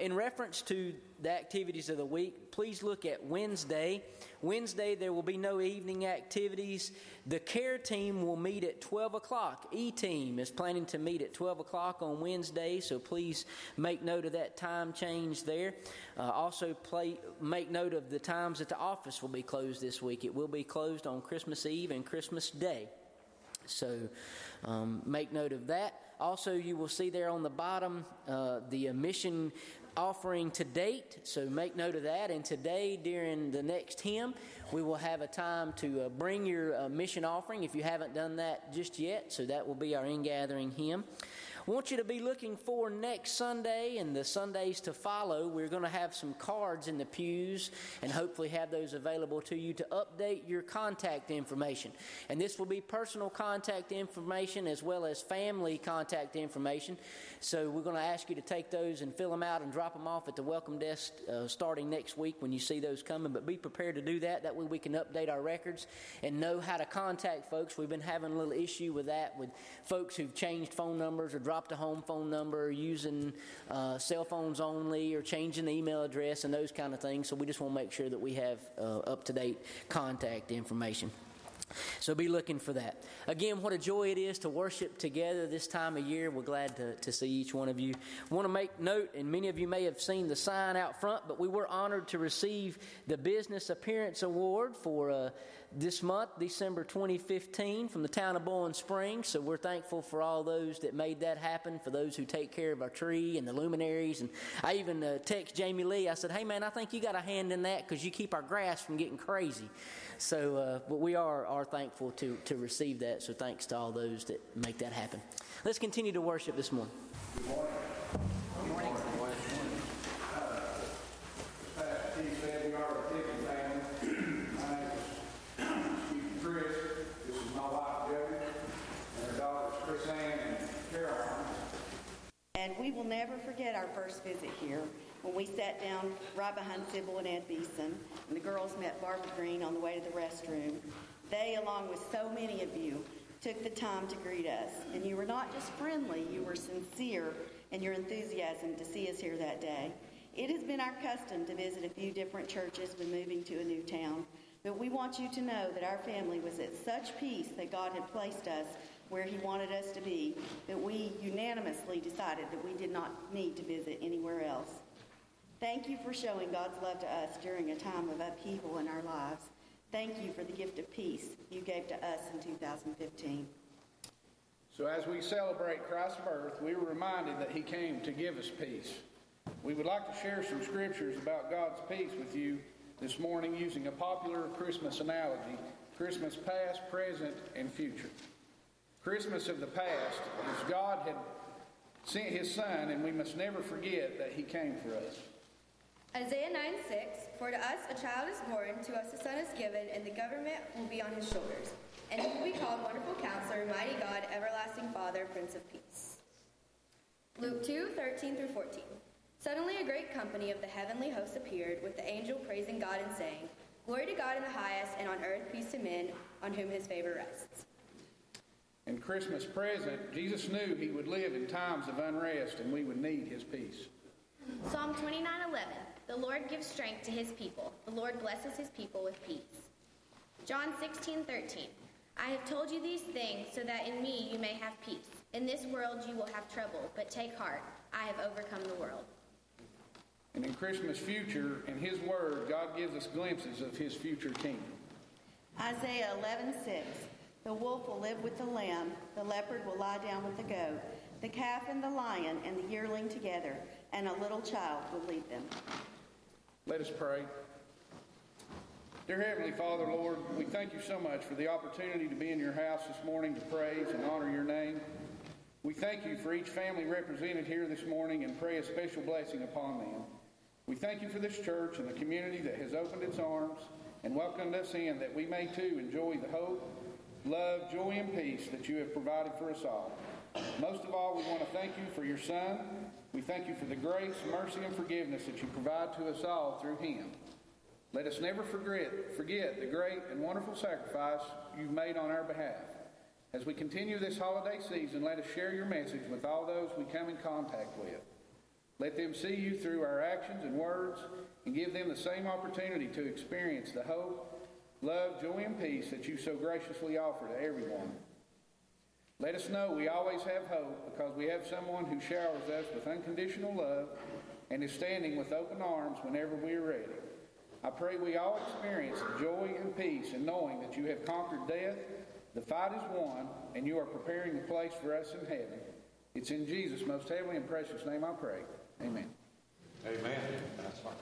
In reference to the activities of the week, please look at Wednesday. Wednesday, there will be no evening activities. The care team will meet at 12 o'clock. E team is planning to meet at 12 o'clock on Wednesday, so please make note of that time change there. Uh, also, play, make note of the times that the office will be closed this week. It will be closed on Christmas Eve and Christmas Day. So um, make note of that. Also, you will see there on the bottom uh, the mission offering to date, so make note of that. And today, during the next hymn, we will have a time to uh, bring your uh, mission offering if you haven't done that just yet. So that will be our in-gathering hymn. Want you to be looking for next Sunday and the Sundays to follow. We're going to have some cards in the pews and hopefully have those available to you to update your contact information. And this will be personal contact information as well as family contact information. So we're going to ask you to take those and fill them out and drop them off at the welcome desk uh, starting next week when you see those coming. But be prepared to do that. That way we can update our records and know how to contact folks. We've been having a little issue with that with folks who've changed phone numbers or dropped a home phone number, using uh, cell phones only, or changing the email address and those kind of things. So we just want to make sure that we have uh, up to date contact information. So be looking for that. Again, what a joy it is to worship together this time of year. We're glad to, to see each one of you. Want to make note, and many of you may have seen the sign out front, but we were honored to receive the Business Appearance Award for uh, this month, December 2015, from the town of Boiling Springs. So we're thankful for all those that made that happen, for those who take care of our tree and the luminaries. And I even uh, text Jamie Lee. I said, "Hey man, I think you got a hand in that because you keep our grass from getting crazy." So, uh, but we are are thankful to to receive that. So thanks to all those that make that happen. Let's continue to worship this morning. Good morning. Good morning. Good morning. Uh, Pastor Keith said we are a Tiffin family. My name is Steve Chris. This is my wife Debbie, and her daughters Chris Ann and Caroline. And we will never forget our first visit here when we sat down right behind Sybil and Ed Beeson, and the girls met Barbara Green on the way to the restroom. They, along with so many of you, took the time to greet us. And you were not just friendly, you were sincere in your enthusiasm to see us here that day. It has been our custom to visit a few different churches when moving to a new town, but we want you to know that our family was at such peace that God had placed us where He wanted us to be that we unanimously decided that we did not need to visit anywhere else. Thank you for showing God's love to us during a time of upheaval in our lives. Thank you for the gift of peace you gave to us in 2015. So, as we celebrate Christ's birth, we were reminded that He came to give us peace. We would like to share some scriptures about God's peace with you this morning using a popular Christmas analogy Christmas past, present, and future. Christmas of the past is God had sent His Son, and we must never forget that He came for us. Isaiah 9 6 For to us a child is born, to us a son is given, and the government will be on his shoulders. And he will be called Wonderful Counselor, Mighty God, Everlasting Father, Prince of Peace. Luke 2 13 through 14. Suddenly a great company of the heavenly hosts appeared, with the angel praising God and saying, Glory to God in the highest, and on earth peace to men on whom his favor rests. In Christmas present, Jesus knew he would live in times of unrest and we would need his peace. Psalm 29 11. The Lord gives strength to his people. The Lord blesses his people with peace. John 16 13. I have told you these things so that in me you may have peace. In this world you will have trouble, but take heart. I have overcome the world. And in Christmas future, in his word, God gives us glimpses of his future kingdom. Isaiah 11 6. The wolf will live with the lamb, the leopard will lie down with the goat, the calf and the lion and the yearling together, and a little child will lead them. Let us pray. Dear Heavenly Father, Lord, we thank you so much for the opportunity to be in your house this morning to praise and honor your name. We thank you for each family represented here this morning and pray a special blessing upon them. We thank you for this church and the community that has opened its arms and welcomed us in that we may too enjoy the hope, love, joy, and peace that you have provided for us all. Most of all, we want to thank you for your Son. We thank you for the grace, mercy, and forgiveness that you provide to us all through him. Let us never forget, forget the great and wonderful sacrifice you've made on our behalf. As we continue this holiday season, let us share your message with all those we come in contact with. Let them see you through our actions and words and give them the same opportunity to experience the hope, love, joy, and peace that you so graciously offer to everyone. Let us know we always have hope because we have someone who showers us with unconditional love and is standing with open arms whenever we are ready. I pray we all experience joy and peace in knowing that you have conquered death, the fight is won, and you are preparing a place for us in heaven. It's in Jesus' most heavenly and precious name I pray. Amen. Amen. That's fine.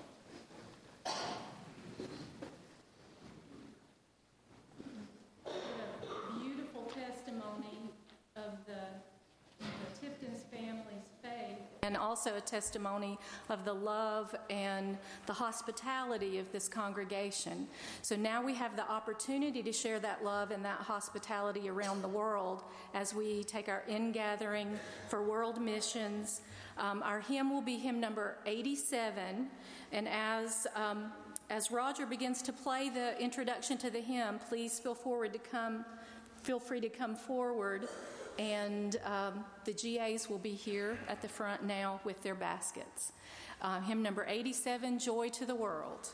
beautiful testimony of the, the Tipton's family's faith. And also a testimony of the love and the hospitality of this congregation. So now we have the opportunity to share that love and that hospitality around the world as we take our in gathering for world missions. Um, our hymn will be hymn number 87. And as um, as Roger begins to play the introduction to the hymn, please feel forward to come, feel free to come forward, and um, the GAs will be here at the front now with their baskets. Uh, hymn number 87, Joy to the World.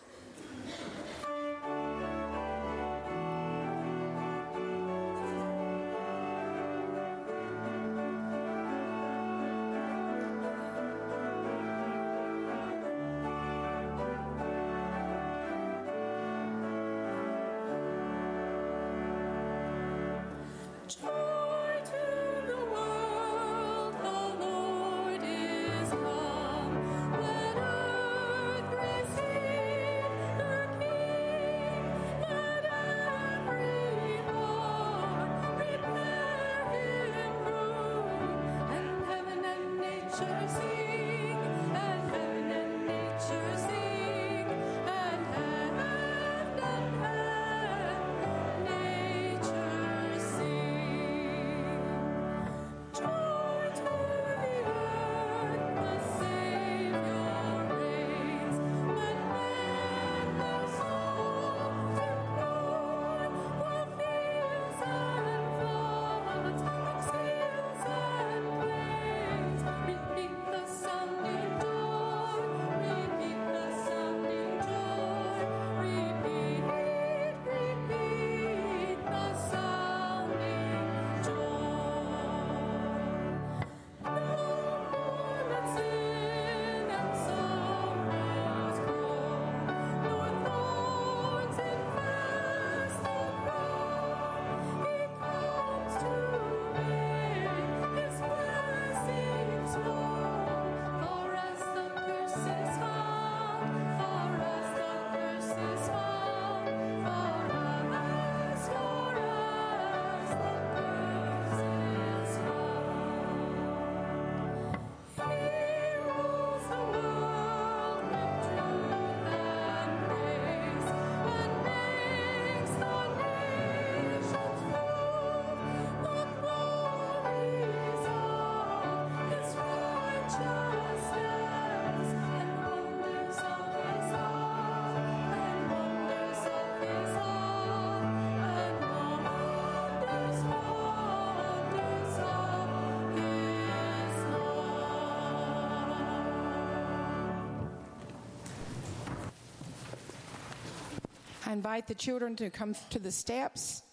Invite the children to come to the steps.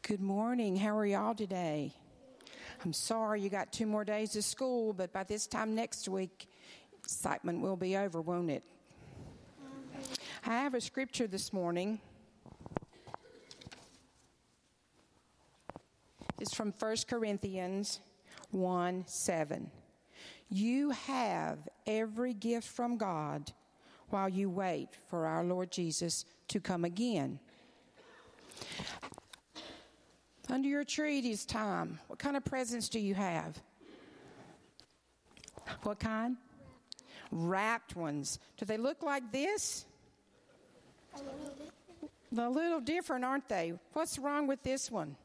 Good morning. How are y'all today? I'm sorry you got two more days of school, but by this time next week, excitement will be over, won't it? I have a scripture this morning. It's from 1 Corinthians 1 7. You have every gift from God while you wait for our Lord Jesus to come again. Under your tree this time, what kind of presents do you have? What kind? Wrapped ones. Do they look like this? A little different, aren't they? What's wrong with this one?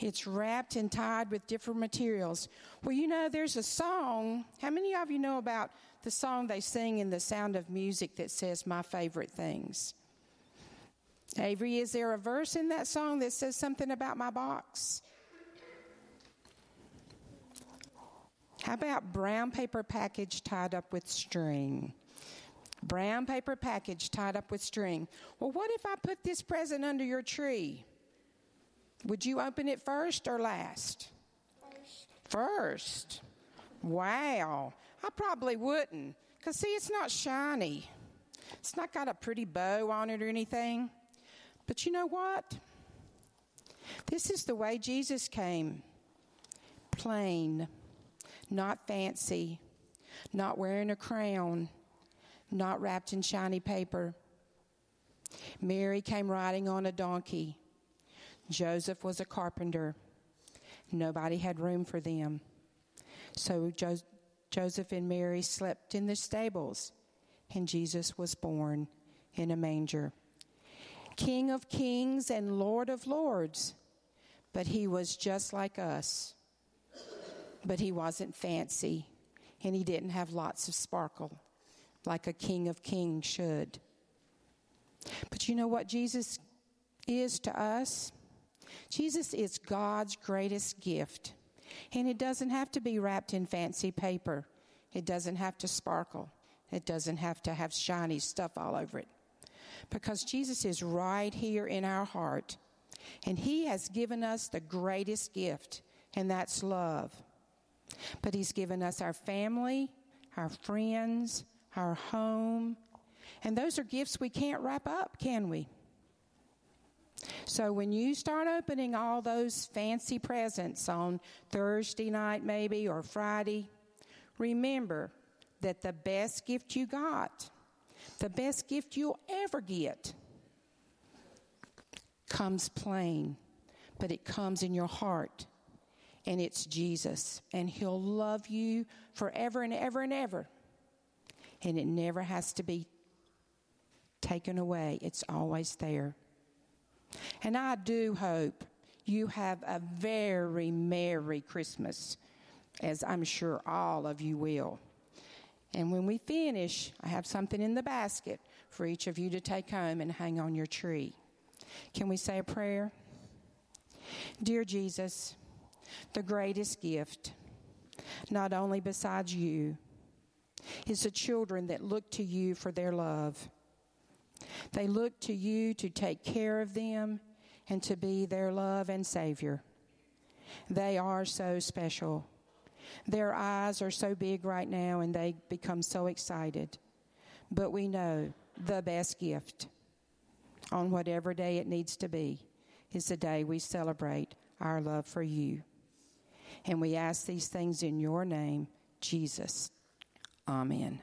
It's wrapped and tied with different materials. Well, you know, there's a song. How many of you know about the song they sing in The Sound of Music that says, My Favorite Things? Avery, is there a verse in that song that says something about my box? How about brown paper package tied up with string? Brown paper package tied up with string. Well, what if I put this present under your tree? Would you open it first or last? First. First. Wow. I probably wouldn't. Because, see, it's not shiny. It's not got a pretty bow on it or anything. But you know what? This is the way Jesus came plain, not fancy, not wearing a crown, not wrapped in shiny paper. Mary came riding on a donkey. Joseph was a carpenter. Nobody had room for them. So jo- Joseph and Mary slept in the stables, and Jesus was born in a manger. King of kings and Lord of lords, but he was just like us. But he wasn't fancy, and he didn't have lots of sparkle like a king of kings should. But you know what Jesus is to us? Jesus is God's greatest gift. And it doesn't have to be wrapped in fancy paper, it doesn't have to sparkle, it doesn't have to have shiny stuff all over it. Because Jesus is right here in our heart. And He has given us the greatest gift, and that's love. But He's given us our family, our friends, our home. And those are gifts we can't wrap up, can we? So when you start opening all those fancy presents on Thursday night, maybe, or Friday, remember that the best gift you got, the best gift you'll ever get, comes plain, but it comes in your heart. And it's Jesus. And He'll love you forever and ever and ever and it never has to be taken away, it's always there. And I do hope you have a very Merry Christmas, as I'm sure all of you will. And when we finish, I have something in the basket for each of you to take home and hang on your tree. Can we say a prayer? Dear Jesus, the greatest gift, not only besides you, is the children that look to you for their love. They look to you to take care of them and to be their love and Savior. They are so special. Their eyes are so big right now and they become so excited. But we know the best gift on whatever day it needs to be is the day we celebrate our love for you. And we ask these things in your name, Jesus. Amen.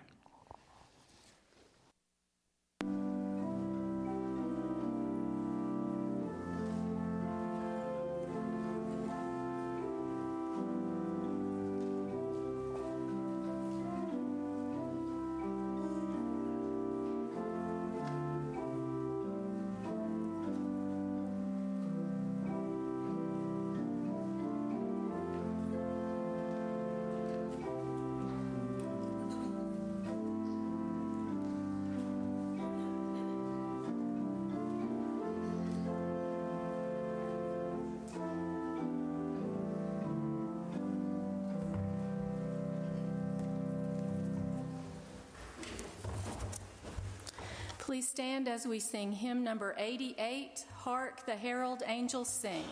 Please stand as we sing hymn number 88 Hark the Herald Angels Sing.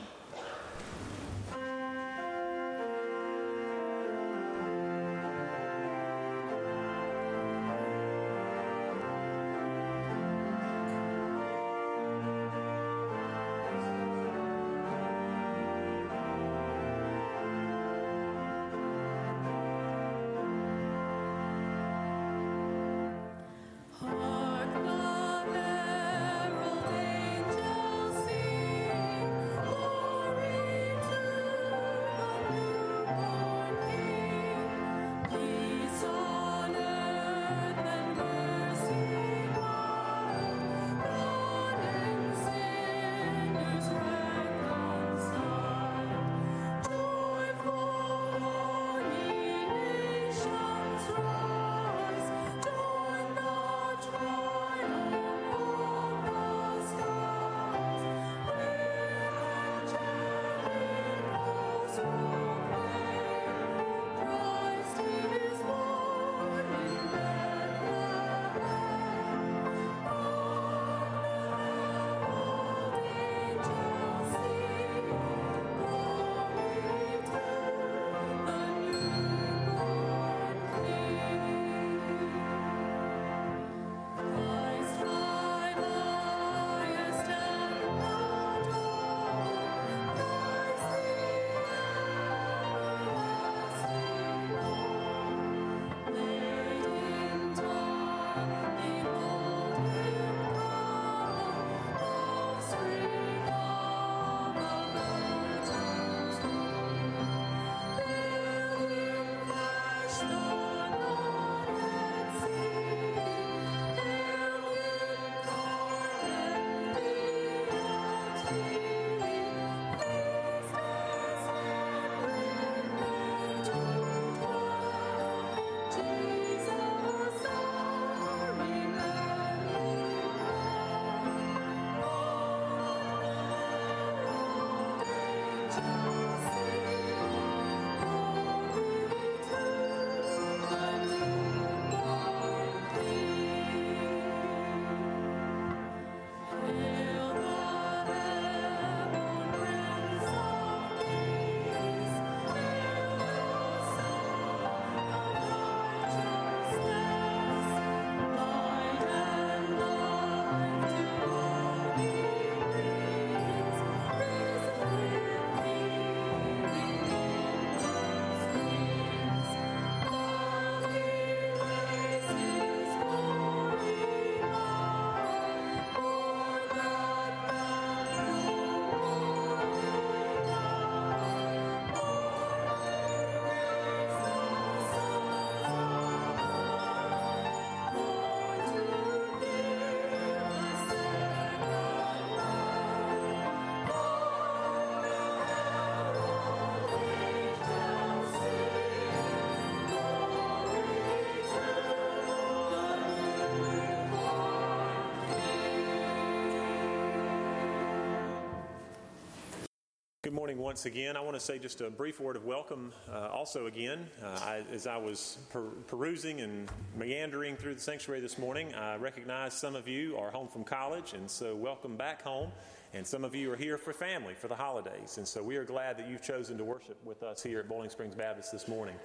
Good morning once again. I want to say just a brief word of welcome uh, also again. Uh, I, as I was per- perusing and meandering through the sanctuary this morning, I recognize some of you are home from college, and so welcome back home. And some of you are here for family for the holidays. And so we are glad that you've chosen to worship with us here at Boiling Springs Baptist this morning.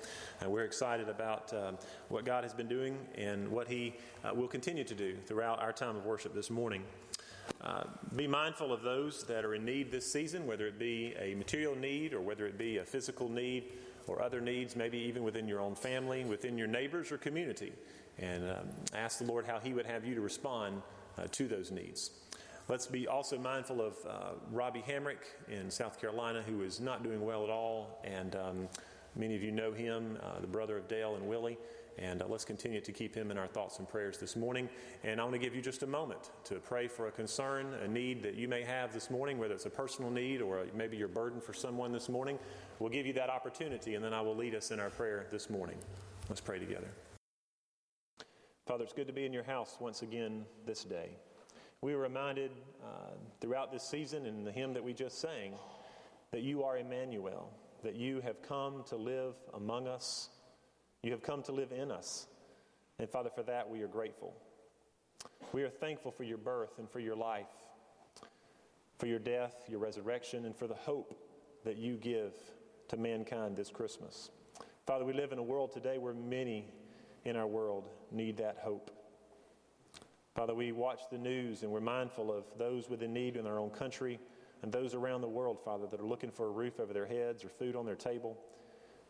And we're excited about um, what God has been doing and what He uh, will continue to do throughout our time of worship this morning. Uh, be mindful of those that are in need this season, whether it be a material need or whether it be a physical need or other needs, maybe even within your own family, within your neighbors or community. And um, ask the Lord how He would have you to respond uh, to those needs. Let's be also mindful of uh, Robbie Hamrick in South Carolina, who is not doing well at all. And um, many of you know him, uh, the brother of Dale and Willie. And uh, let's continue to keep him in our thoughts and prayers this morning. And I want to give you just a moment to pray for a concern, a need that you may have this morning, whether it's a personal need or maybe your burden for someone this morning. We'll give you that opportunity, and then I will lead us in our prayer this morning. Let's pray together. Father, it's good to be in your house once again this day. We were reminded uh, throughout this season in the hymn that we just sang that you are Emmanuel, that you have come to live among us you have come to live in us. And Father, for that we are grateful. We are thankful for your birth and for your life, for your death, your resurrection, and for the hope that you give to mankind this Christmas. Father, we live in a world today where many in our world need that hope. Father, we watch the news and we're mindful of those with a need in our own country and those around the world, Father, that are looking for a roof over their heads or food on their table.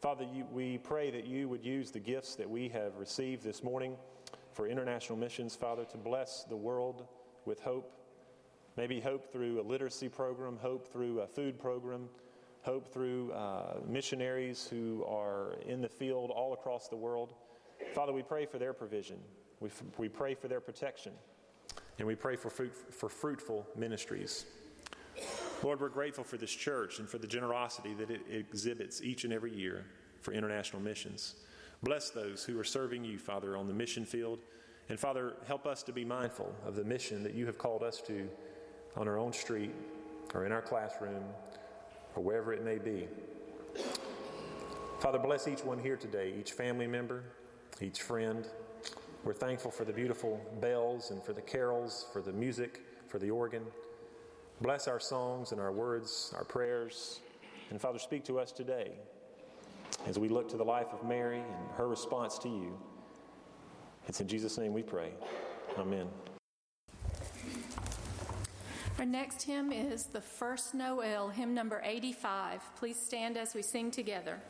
Father, you, we pray that you would use the gifts that we have received this morning for international missions, Father, to bless the world with hope. Maybe hope through a literacy program, hope through a food program, hope through uh, missionaries who are in the field all across the world. Father, we pray for their provision. We, f- we pray for their protection. And we pray for, fruit, for fruitful ministries. Lord, we're grateful for this church and for the generosity that it exhibits each and every year for international missions. Bless those who are serving you, Father, on the mission field. And Father, help us to be mindful of the mission that you have called us to on our own street or in our classroom or wherever it may be. Father, bless each one here today, each family member, each friend. We're thankful for the beautiful bells and for the carols, for the music, for the organ. Bless our songs and our words, our prayers. And Father, speak to us today as we look to the life of Mary and her response to you. It's in Jesus' name we pray. Amen. Our next hymn is the First Noel, hymn number 85. Please stand as we sing together.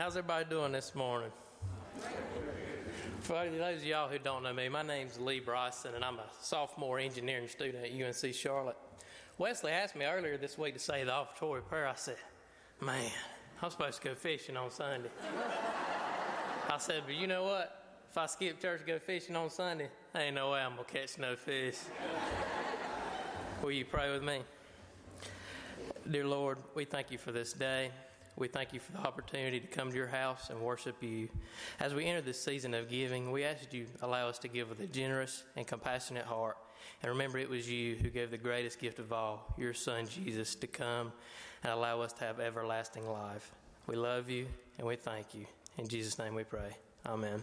How's everybody doing this morning? For those of y'all who don't know me, my name's Lee Bryson, and I'm a sophomore engineering student at UNC Charlotte. Wesley asked me earlier this week to say the offertory prayer. I said, Man, I'm supposed to go fishing on Sunday. I said, But you know what? If I skip church to go fishing on Sunday, ain't no way I'm going to catch no fish. Will you pray with me? Dear Lord, we thank you for this day. We thank you for the opportunity to come to your house and worship you. As we enter this season of giving, we ask that you allow us to give with a generous and compassionate heart. And remember, it was you who gave the greatest gift of all, your Son Jesus, to come and allow us to have everlasting life. We love you and we thank you. In Jesus' name we pray. Amen.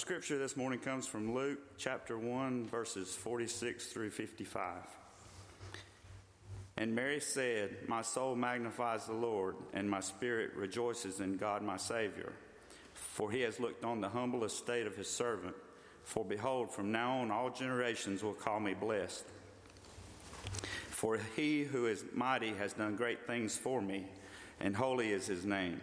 Scripture this morning comes from Luke chapter 1, verses 46 through 55. And Mary said, My soul magnifies the Lord, and my spirit rejoices in God my Savior. For he has looked on the humble estate of his servant. For behold, from now on all generations will call me blessed. For he who is mighty has done great things for me, and holy is his name.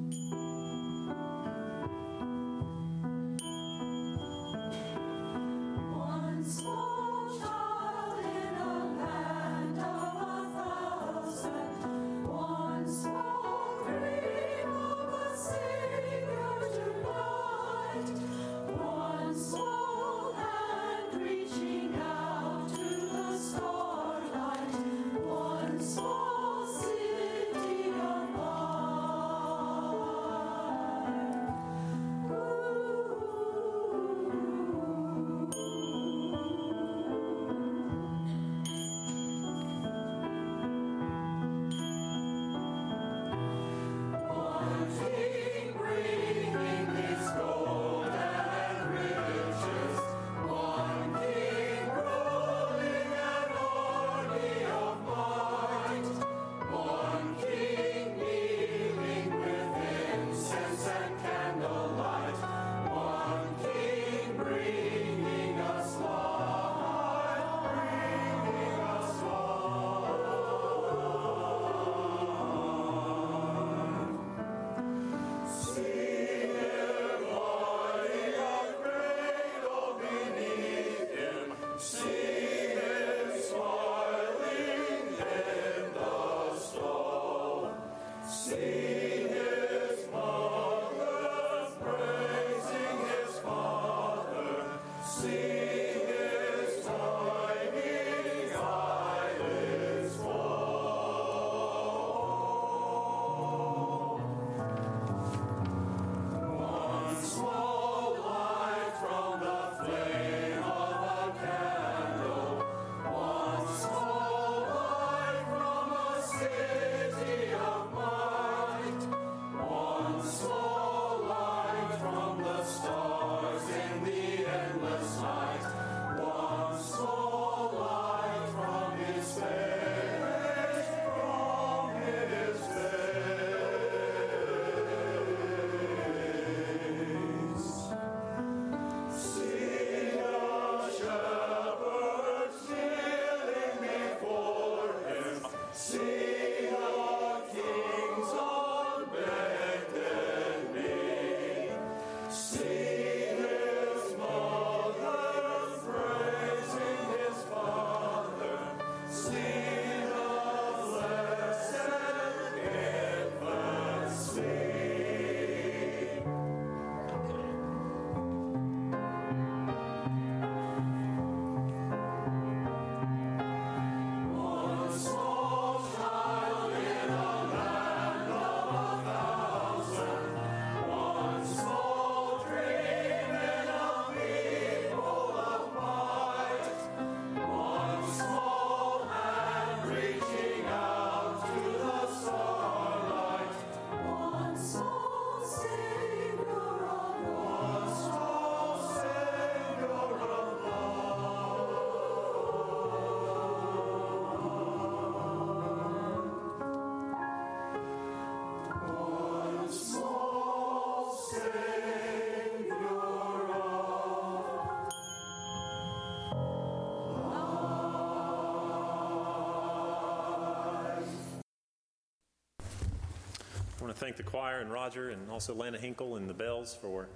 To thank the choir and Roger and also Lana Hinkle and the bells for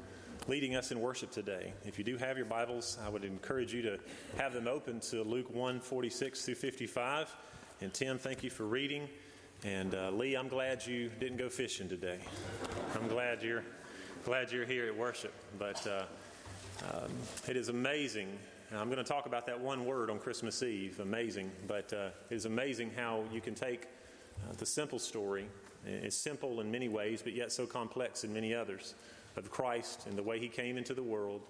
leading us in worship today. If you do have your Bibles, I would encourage you to have them open to Luke 1 46 through 55. And Tim, thank you for reading. And uh, Lee, I'm glad you didn't go fishing today. I'm glad you're glad you're here at worship. But uh, Um, it is amazing. I'm going to talk about that one word on Christmas Eve, amazing. But uh, it is amazing how you can take uh, the simple story, it's simple in many ways, but yet so complex in many others, of Christ and the way he came into the world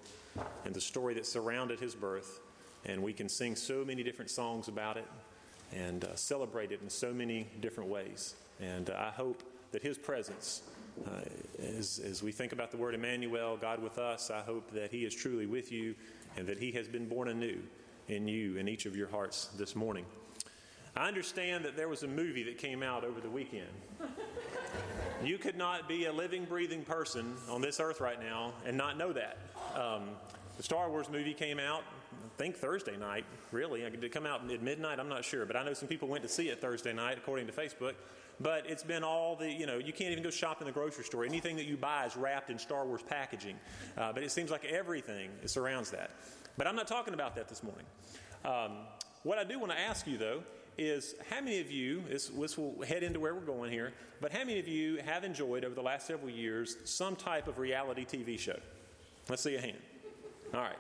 and the story that surrounded his birth. And we can sing so many different songs about it and uh, celebrate it in so many different ways. And uh, I hope that his presence uh, as, as we think about the word Emmanuel, God with us, I hope that He is truly with you and that He has been born anew in you in each of your hearts this morning. I understand that there was a movie that came out over the weekend. You could not be a living, breathing person on this earth right now and not know that. Um, the Star Wars movie came out, I think Thursday night, really. Did it come out at midnight? I'm not sure, but I know some people went to see it Thursday night, according to Facebook but it's been all the, you know, you can't even go shop in the grocery store. Anything that you buy is wrapped in Star Wars packaging. Uh, but it seems like everything surrounds that. But I'm not talking about that this morning. Um, what I do want to ask you, though, is how many of you, this, this will head into where we're going here, but how many of you have enjoyed over the last several years some type of reality TV show? Let's see a hand. All right.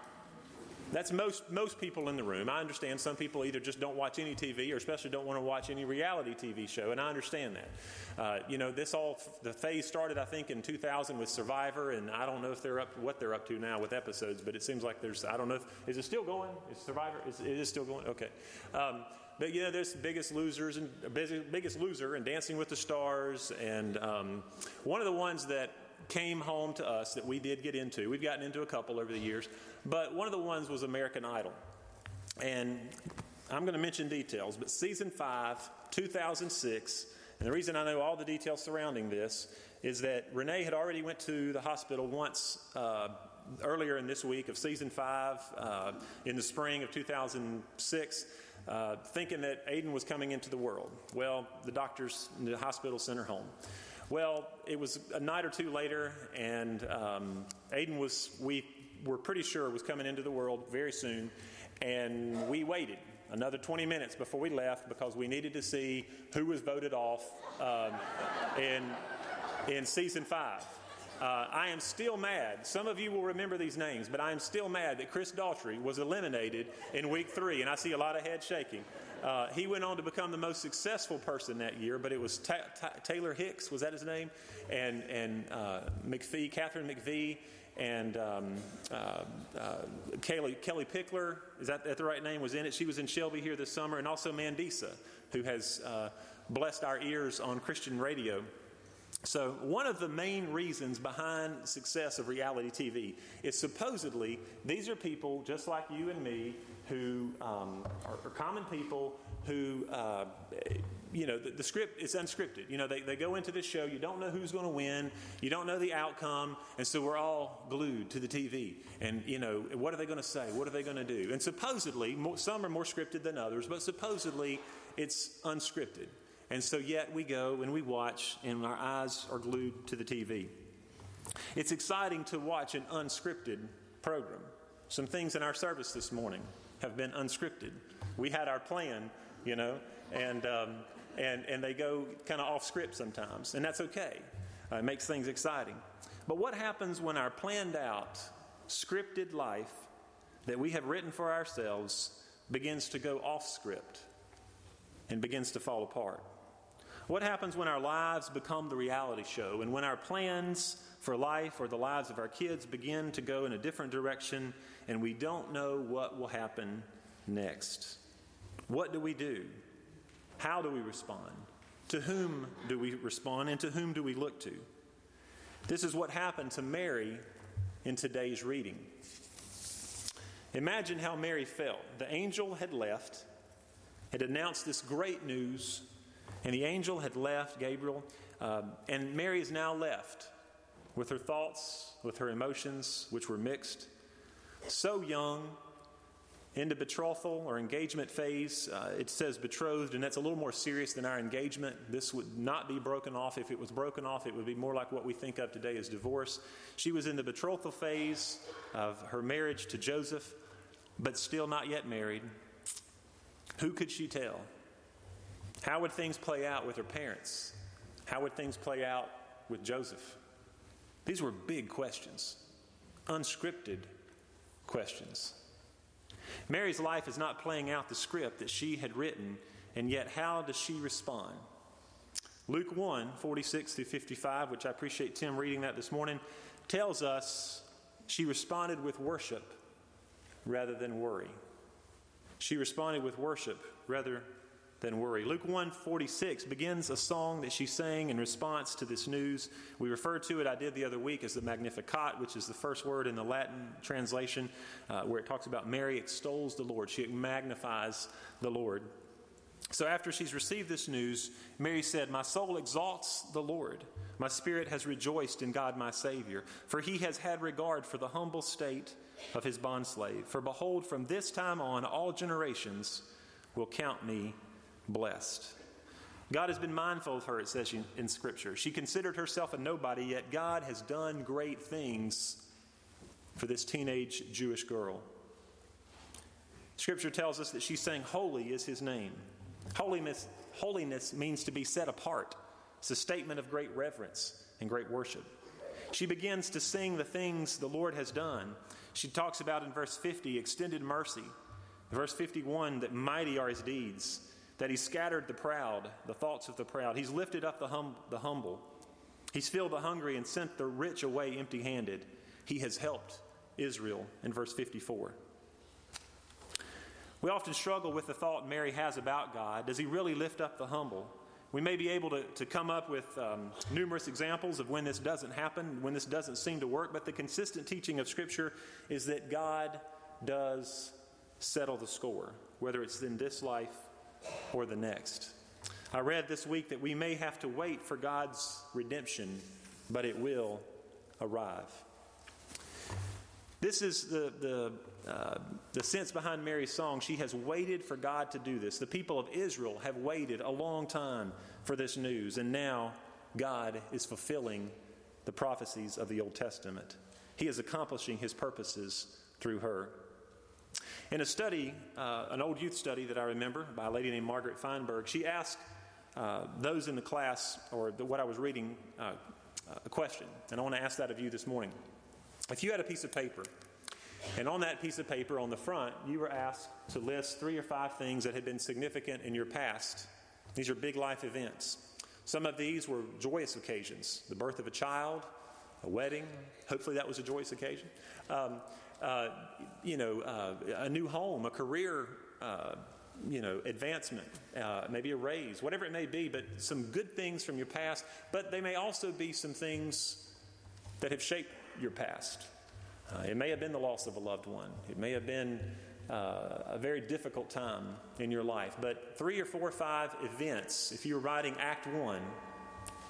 That's most, most people in the room. I understand some people either just don't watch any TV or especially don't want to watch any reality TV show, and I understand that. Uh, you know, this all, the phase started, I think, in 2000 with Survivor, and I don't know if they're up what they're up to now with episodes, but it seems like there's, I don't know if, is it still going? Is Survivor, is, it is still going? Okay. Um, but you know, there's Biggest Losers and Biggest Loser and Dancing with the Stars, and um, one of the ones that came home to us that we did get into. We've gotten into a couple over the years, but one of the ones was American Idol. And I'm going to mention details, but season 5, 2006, and the reason I know all the details surrounding this is that Renee had already went to the hospital once uh, earlier in this week of season 5 uh, in the spring of 2006. Uh, thinking that Aiden was coming into the world. Well, the doctors in the hospital sent her home. Well, it was a night or two later, and um, Aiden was, we were pretty sure, was coming into the world very soon, and we waited another 20 minutes before we left because we needed to see who was voted off um, in, in season five. Uh, I am still mad. Some of you will remember these names, but I am still mad that Chris Daughtry was eliminated in week three, and I see a lot of heads shaking. Uh, he went on to become the most successful person that year, but it was ta- ta- Taylor Hicks, was that his name? And, and uh, McPhee, Katharine McPhee, and um, uh, uh, Kelly, Kellie Pickler, is that, that, the right name, was in it. She was in Shelby here this summer, and also Mandisa, who has uh, blessed our ears on Christian radio. So, one of the main reasons behind success of reality TV is supposedly these are people just like you and me who um, are, are, common people who, uh, you know, the, the, script is unscripted. You know, they, they go into this show, you don't know who's going to win, you don't know the outcome, and so we're all glued to the TV. And, you know, what are they going to say? What are they going to do? And supposedly, more, some are more scripted than others, but supposedly it's unscripted. And so, yet we go and we watch, and our eyes are glued to the TV. It's exciting to watch an unscripted program. Some things in our service this morning have been unscripted. We had our plan, you know, and, um, and, and they go kind of off script sometimes, and that's okay. Uh, it makes things exciting. But what happens when our planned out, scripted life that we have written for ourselves begins to go off script and begins to fall apart? What happens when our lives become the reality show and when our plans for life or the lives of our kids begin to go in a different direction and we don't know what will happen next. What do we do? How do we respond? To whom do we respond and to whom do we look to? This is what happened to Mary in today's reading. Imagine how Mary felt. The angel had left, had announced this great news, and the angel had left, Gabriel, uh, and Mary is now left with her thoughts, with her emotions, which were mixed so young, into betrothal or engagement phase. Uh, it says betrothed, and that's a little more serious than our engagement. This would not be broken off. If it was broken off, it would be more like what we think of today as divorce. She was in the betrothal phase of her marriage to Joseph, but still not yet married. Who could she tell? How would things play out with her parents? How would things play out with Joseph? These were big questions, unscripted questions. Mary's life is not playing out the script that she had written, and yet how does she respond? Luke 1 46 through 55, which I appreciate Tim reading that this morning, tells us she responded with worship rather than worry. She responded with worship rather than worry. Luke 146 begins a song that she sang in response to this news. We referred to it, I did the other week, as the Magnificat, which is the first word in the Latin translation, uh, where it talks about Mary extols the Lord. She magnifies the Lord. So after she's received this news, Mary said, My soul exalts the Lord. My spirit has rejoiced in God my Savior, for he has had regard for the humble state of his bondslave. For behold, from this time on, all generations will count me blessed. God has been mindful of her, it says in Scripture. She considered herself a nobody, yet God has done great things for this teenage Jewish girl. Scripture tells us that she sang, Holy is his name. Holiness, holiness means to be set apart. It's a statement of great reverence and great worship. She begins to sing the things the Lord has done. She talks about in verse 50 extended mercy. Verse 51 that mighty are his deeds, that he scattered the proud, the thoughts of the proud. He's lifted up the, hum, the humble. He's filled the hungry and sent the rich away empty handed. He has helped Israel in verse 54. We often struggle with the thought Mary has about God. Does he really lift up the humble? We may be able to, to come up with um, numerous examples of when this doesn't happen, when this doesn't seem to work, but the consistent teaching of Scripture is that God does settle the score, whether it's in this life or the next. I read this week that we may have to wait for God's redemption, but it will arrive. This is the, the uh, the sense behind Mary's song, she has waited for God to do this. The people of Israel have waited a long time for this news, and now God is fulfilling the prophecies of the Old Testament. He is accomplishing his purposes through her. In a study, uh, an old youth study that I remember by a lady named Margaret Feinberg, she asked uh, those in the class, or the, what I was reading, uh, a question. And I want to ask that of you this morning. If you had a piece of paper and on that piece of paper on the front, you were asked to list three or five things that had been significant in your past. These are big life events. Some of these were joyous occasions the birth of a child, a wedding. Hopefully, that was a joyous occasion. Um, uh, you know, uh, a new home, a career. Uh, you know, advancement, uh, maybe a raise, whatever it may be, but some good things from your past, but they may also be some things that have shaped your past. It may have been the loss of a loved one. It may have been uh, a very difficult time in your life. But three or four or five events, if you're writing Act One,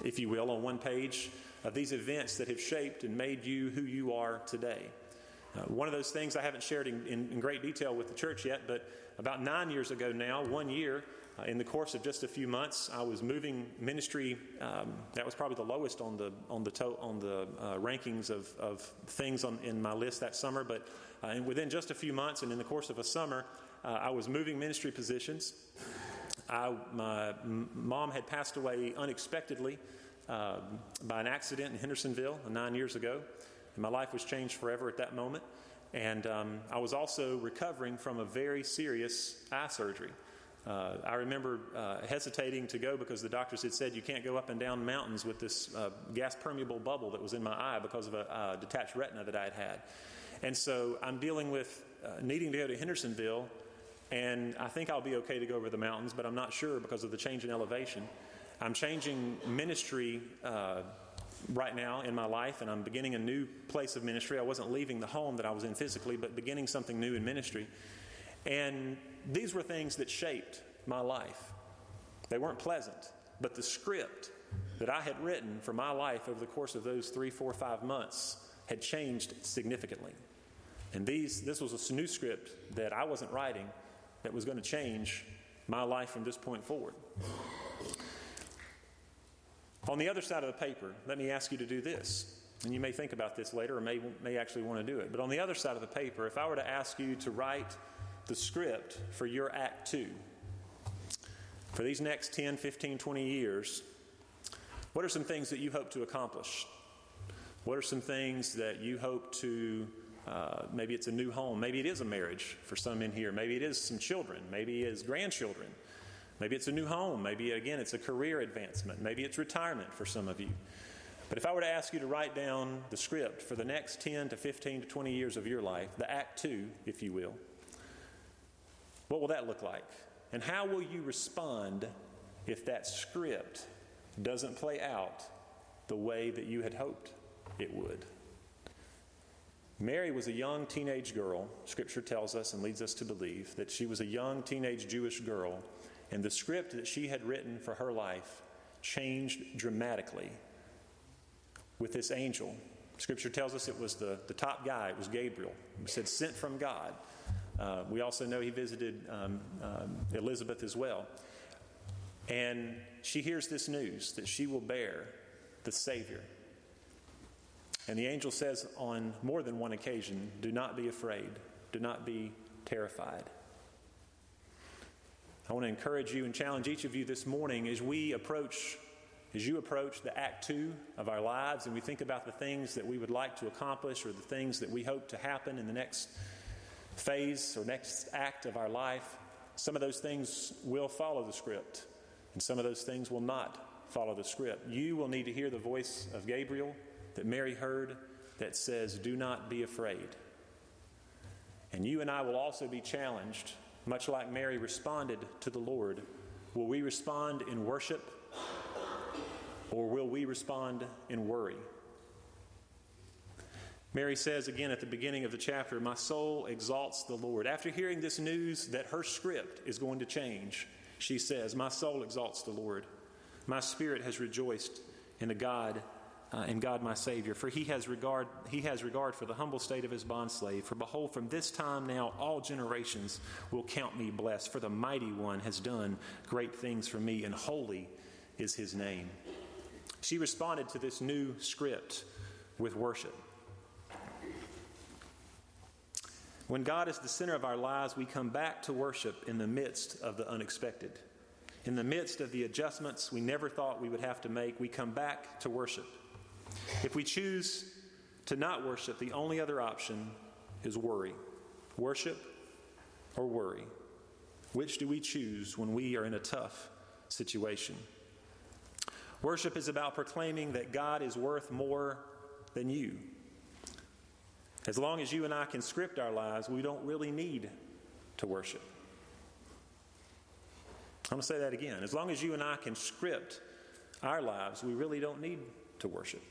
if you will, on one page, of these events that have shaped and made you who you are today. Uh, one of those things I haven't shared in, in, in great detail with the church yet, but about nine years ago now, one year, uh, in the course of just a few months, I was moving ministry. Um, that was probably the lowest on the on the to- on the uh, rankings of, of things on, in my list that summer. But uh, and within just a few months, and in the course of a summer, uh, I was moving ministry positions. I, my m- mom had passed away unexpectedly uh, by an accident in Hendersonville nine years ago, and my life was changed forever at that moment. And um, I was also recovering from a very serious eye surgery. Uh, I remember uh, hesitating to go because the doctors had said you can't go up and down mountains with this uh, gas permeable bubble that was in my eye because of a uh, detached retina that I had had. And so I'm dealing with uh, needing to go to Hendersonville, and I think I'll be okay to go over the mountains, but I'm not sure because of the change in elevation. I'm changing ministry uh, right now in my life, and I'm beginning a new place of ministry. I wasn't leaving the home that I was in physically, but beginning something new in ministry. And these were things that shaped my life. They weren't pleasant, but the script that I had written for my life over the course of those three, four, five months had changed significantly. And these, this was a new script that I wasn't writing that was going to change my life from this point forward. On the other side of the paper, let me ask you to do this. And you may think about this later or may, may actually want to do it. But on the other side of the paper, if I were to ask you to write the script for your Act 2. For these next 10, 15, 20 years, what are some things that you hope to accomplish? What are some things that you hope to Uh, maybe it's a new home. Maybe it is a marriage for some in here. Maybe it is some children. Maybe it is grandchildren. Maybe it's a new home. Maybe, again, it's a career advancement. Maybe it's retirement for some of you. But if I were to ask you to write down the script for the next 10 to 15 to 20 years of your life, the Act Two, if you will, what will that look like? And how will you respond if that script doesn't play out the way that you had hoped it would? Mary was a young teenage girl, Scripture tells us and leads us to believe that she was a young teenage Jewish girl, and the script that she had written for her life changed dramatically with this angel. Scripture tells us it was the, the top guy, it was Gabriel. Said, sent from God. Uh, we also know he visited um, um, Elizabeth as well. And she hears this news that she will bear the Savior. And the angel says on more than one occasion, Do not be afraid, do not be terrified. I want to encourage you and challenge each of you this morning as we approach as you approach the act two of our lives and we think about the things that we would like to accomplish or the things that we hope to happen in the next phase or next act of our life, some of those things will follow the script, and some of those things will not follow the script. You will need to hear the voice of Gabriel that Mary heard that says, Do not be afraid. And you and I will also be challenged, much like Mary responded to the Lord. Will we respond in worship or will we respond in worry? Mary says again at the beginning of the chapter, My soul exalts the Lord. After hearing this news that her script is going to change, she says, My soul exalts the Lord. My spirit has rejoiced in the God, uh, in God my Savior, for he has regard he has regard for the humble state of his bondslave. For behold, from this time now all generations will count me blessed, for the mighty one has done great things for me, and holy is his name. She responded to this new script with worship. When God is the center of our lives, we come back to worship in the midst of the unexpected. In the midst of the adjustments we never thought we would have to make, we come back to worship. If we choose to not worship, the only other option is worry. Worship or worry? Which do we choose when we are in a tough situation? Worship is about proclaiming that God is worth more than you. As long as you and I can script our lives, we don't really need to worship. I'm going to say that again. As long as you and I can script our lives, we really don't need to worship.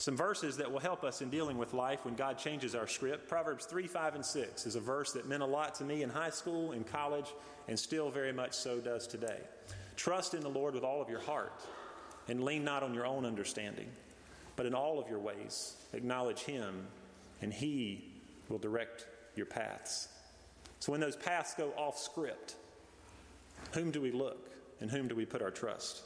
Some verses that will help us in dealing with life when God changes our script. Proverbs 3, 5, and 6 is a verse that meant a lot to me in high school, in college, and still very much so does today. Trust in the Lord with all of your heart and lean not on your own understanding, but in all of your ways acknowledge Him, and He will direct your paths. So when those paths go off script, whom do we look and whom do we put our trust?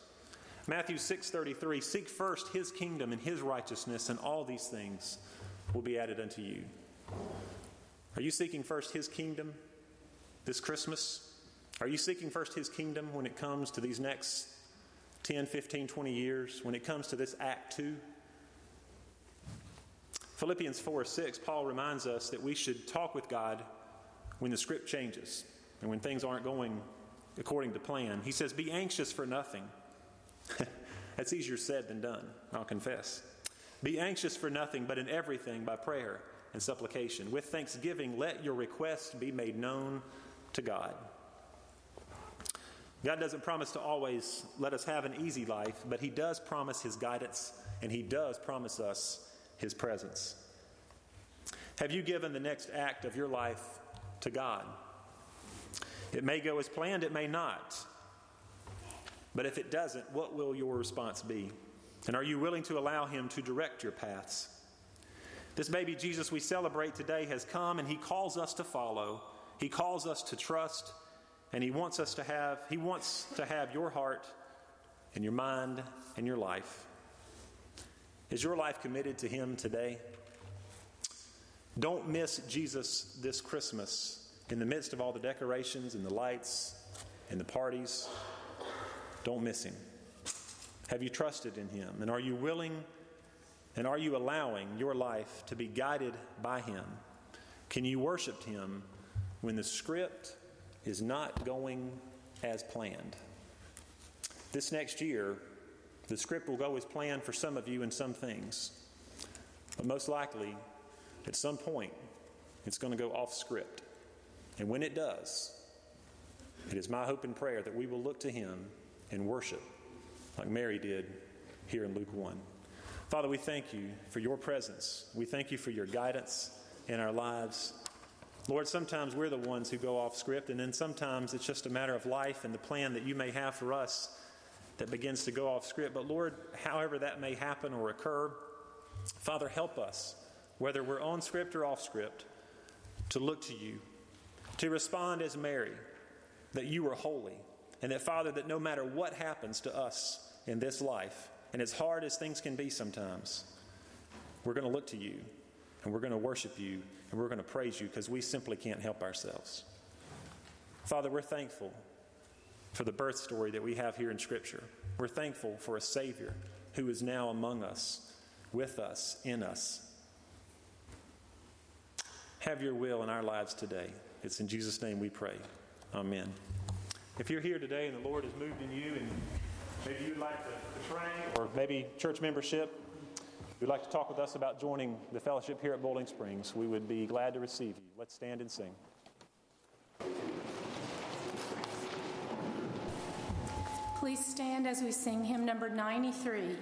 Matthew 6:33 Seek first his kingdom and his righteousness and all these things will be added unto you. Are you seeking first his kingdom this Christmas? Are you seeking first His kingdom when it comes to these next 10, 15, 20 years, when it comes to this Act 2? Philippians 4 6, Paul reminds us that we should talk with God when the script changes and when things aren't going according to plan. He says, Be anxious for nothing. That's easier said than done, I'll confess. Be anxious for nothing, but in everything by prayer and supplication. With thanksgiving, let your requests be made known to God. God doesn't promise to always let us have an easy life, but He does promise His guidance and He does promise us His presence. Have you given the next act of your life to God? It may go as planned, it may not. But if it doesn't, what will your response be? And are you willing to allow Him to direct your paths? This baby Jesus we celebrate today has come and He calls us to follow, He calls us to trust and he wants us to have, he wants to have your heart and your mind and your life. Is your life committed to him today? Don't miss Jesus this Christmas in the midst of all the decorations and the lights and the parties. Don't miss him. Have you trusted in him? And are you willing And are you allowing your life to be guided by Him? Can you worship Him when the script is not going as planned? This next year, the script will go as planned for some of you in some things. But most likely, at some point, it's going to go off script. And when it does, it is my hope and prayer that we will look to Him and worship like Mary did here in Luke 1. Father, we thank you for your presence. We thank you for your guidance in our lives. Lord, sometimes we're the ones who go off script, and then sometimes it's just a matter of life and the plan that you may have for us that begins to go off script. But Lord, however that may happen or occur, Father, help us, whether we're on script or off script, to look to you, to respond as Mary, that you are holy, and that, Father, that no matter what happens to us in this life, and as hard as things can be sometimes, we're going to look to you, and we're going to worship you, and we're going to praise you because we simply can't help ourselves. Father, we're thankful for the birth story that we have here in Scripture. We're thankful for a Savior who is now among us, with us, in us. Have your will in our lives today. It's in Jesus' name we pray. Amen. If you're here today and the Lord has moved in you, and maybe you'd like to, to pray, or maybe church membership, you'd like to talk with us about joining the fellowship here at Boiling Springs, we would be glad to receive you. Let's stand and sing. Please stand as we sing hymn number 93.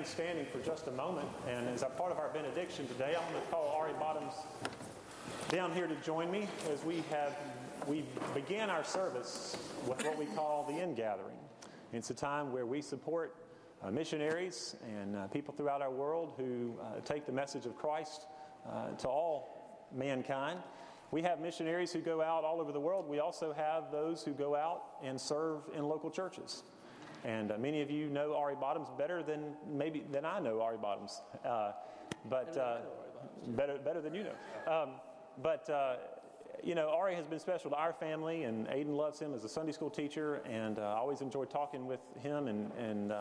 Remain standing for just a moment. And as a part of our benediction today, I'm going to call Ari Bottoms down here to join me as we have we began our service with what we call the In Gathering. It's a time where we support uh, missionaries and uh, people throughout our world who uh, take the message of Christ uh, to all mankind. We have missionaries who go out all over the world. We also have those who go out and serve in local churches. And uh, many of you know Ari Bottoms better than maybe than I know Ari Bottoms, uh, but uh, better better than you know. Um, but uh, you know, Ari has been special to our family, and Aiden loves him as a Sunday school teacher, and uh, I always enjoy talking with him. And, and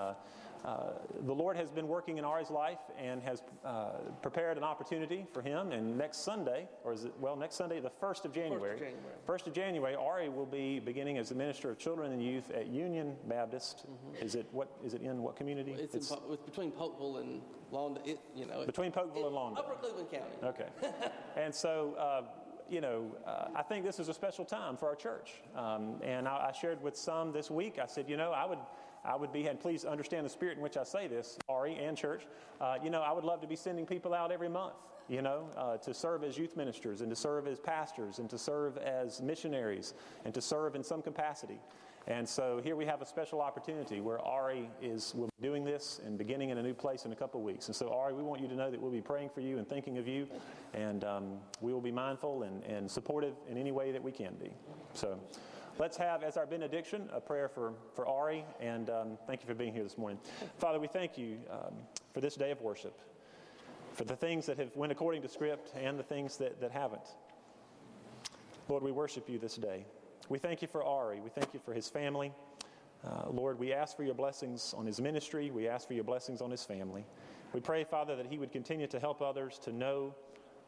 uh, the Lord has been working in Ari's life and has uh, prepared an opportunity for him. And next Sunday, or is it, well, next Sunday, the 1st of January, 1st of January, 1st of January Ari will be beginning as the minister of children and youth at Union Baptist. Mm-hmm. Is it what? Is it in what community? It's, it's, in, it's between Polkville and Lawn, it, you know. Between Polkville and Lawn. Upper Cleveland County. Okay. and so, uh, you know, uh, I think this is a special time for our church. Um, and I, I, shared with some this week, I said, you know, I would. I would be, and please understand the spirit in which I say this, Ari and church. Uh, you know, I would love to be sending people out every month, you know, uh, to serve as youth ministers and to serve as pastors and to serve as missionaries and to serve in some capacity. And so here we have a special opportunity where Ari is will be doing this and beginning in a new place in a couple of weeks. And so, Ari, we want you to know that we'll be praying for you and thinking of you, and um, we will be mindful and, and supportive in any way that we can be. So let's have as our benediction a prayer for, for Ari, and um, thank you for being here this morning. Father, we thank you um, for this day of worship, for the things that have went according to script and the things that, that haven't. Lord, we worship you this day. We thank you for Ari. We thank you for his family. Uh, Lord, we ask for your blessings on his ministry. We ask for your blessings on his family. We pray, Father, that he would continue to help others to know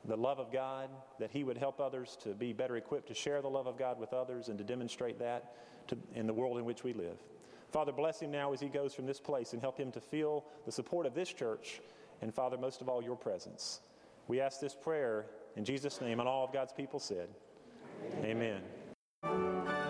the love of God, that he would help others to be better equipped to share the love of God with others and to demonstrate that to, in the world in which we live. Father, bless him now as he goes from this place and help him to feel the support of this church and, Father, most of all, your presence. We ask this prayer in Jesus' name, and all of God's people said, Amen. Amen.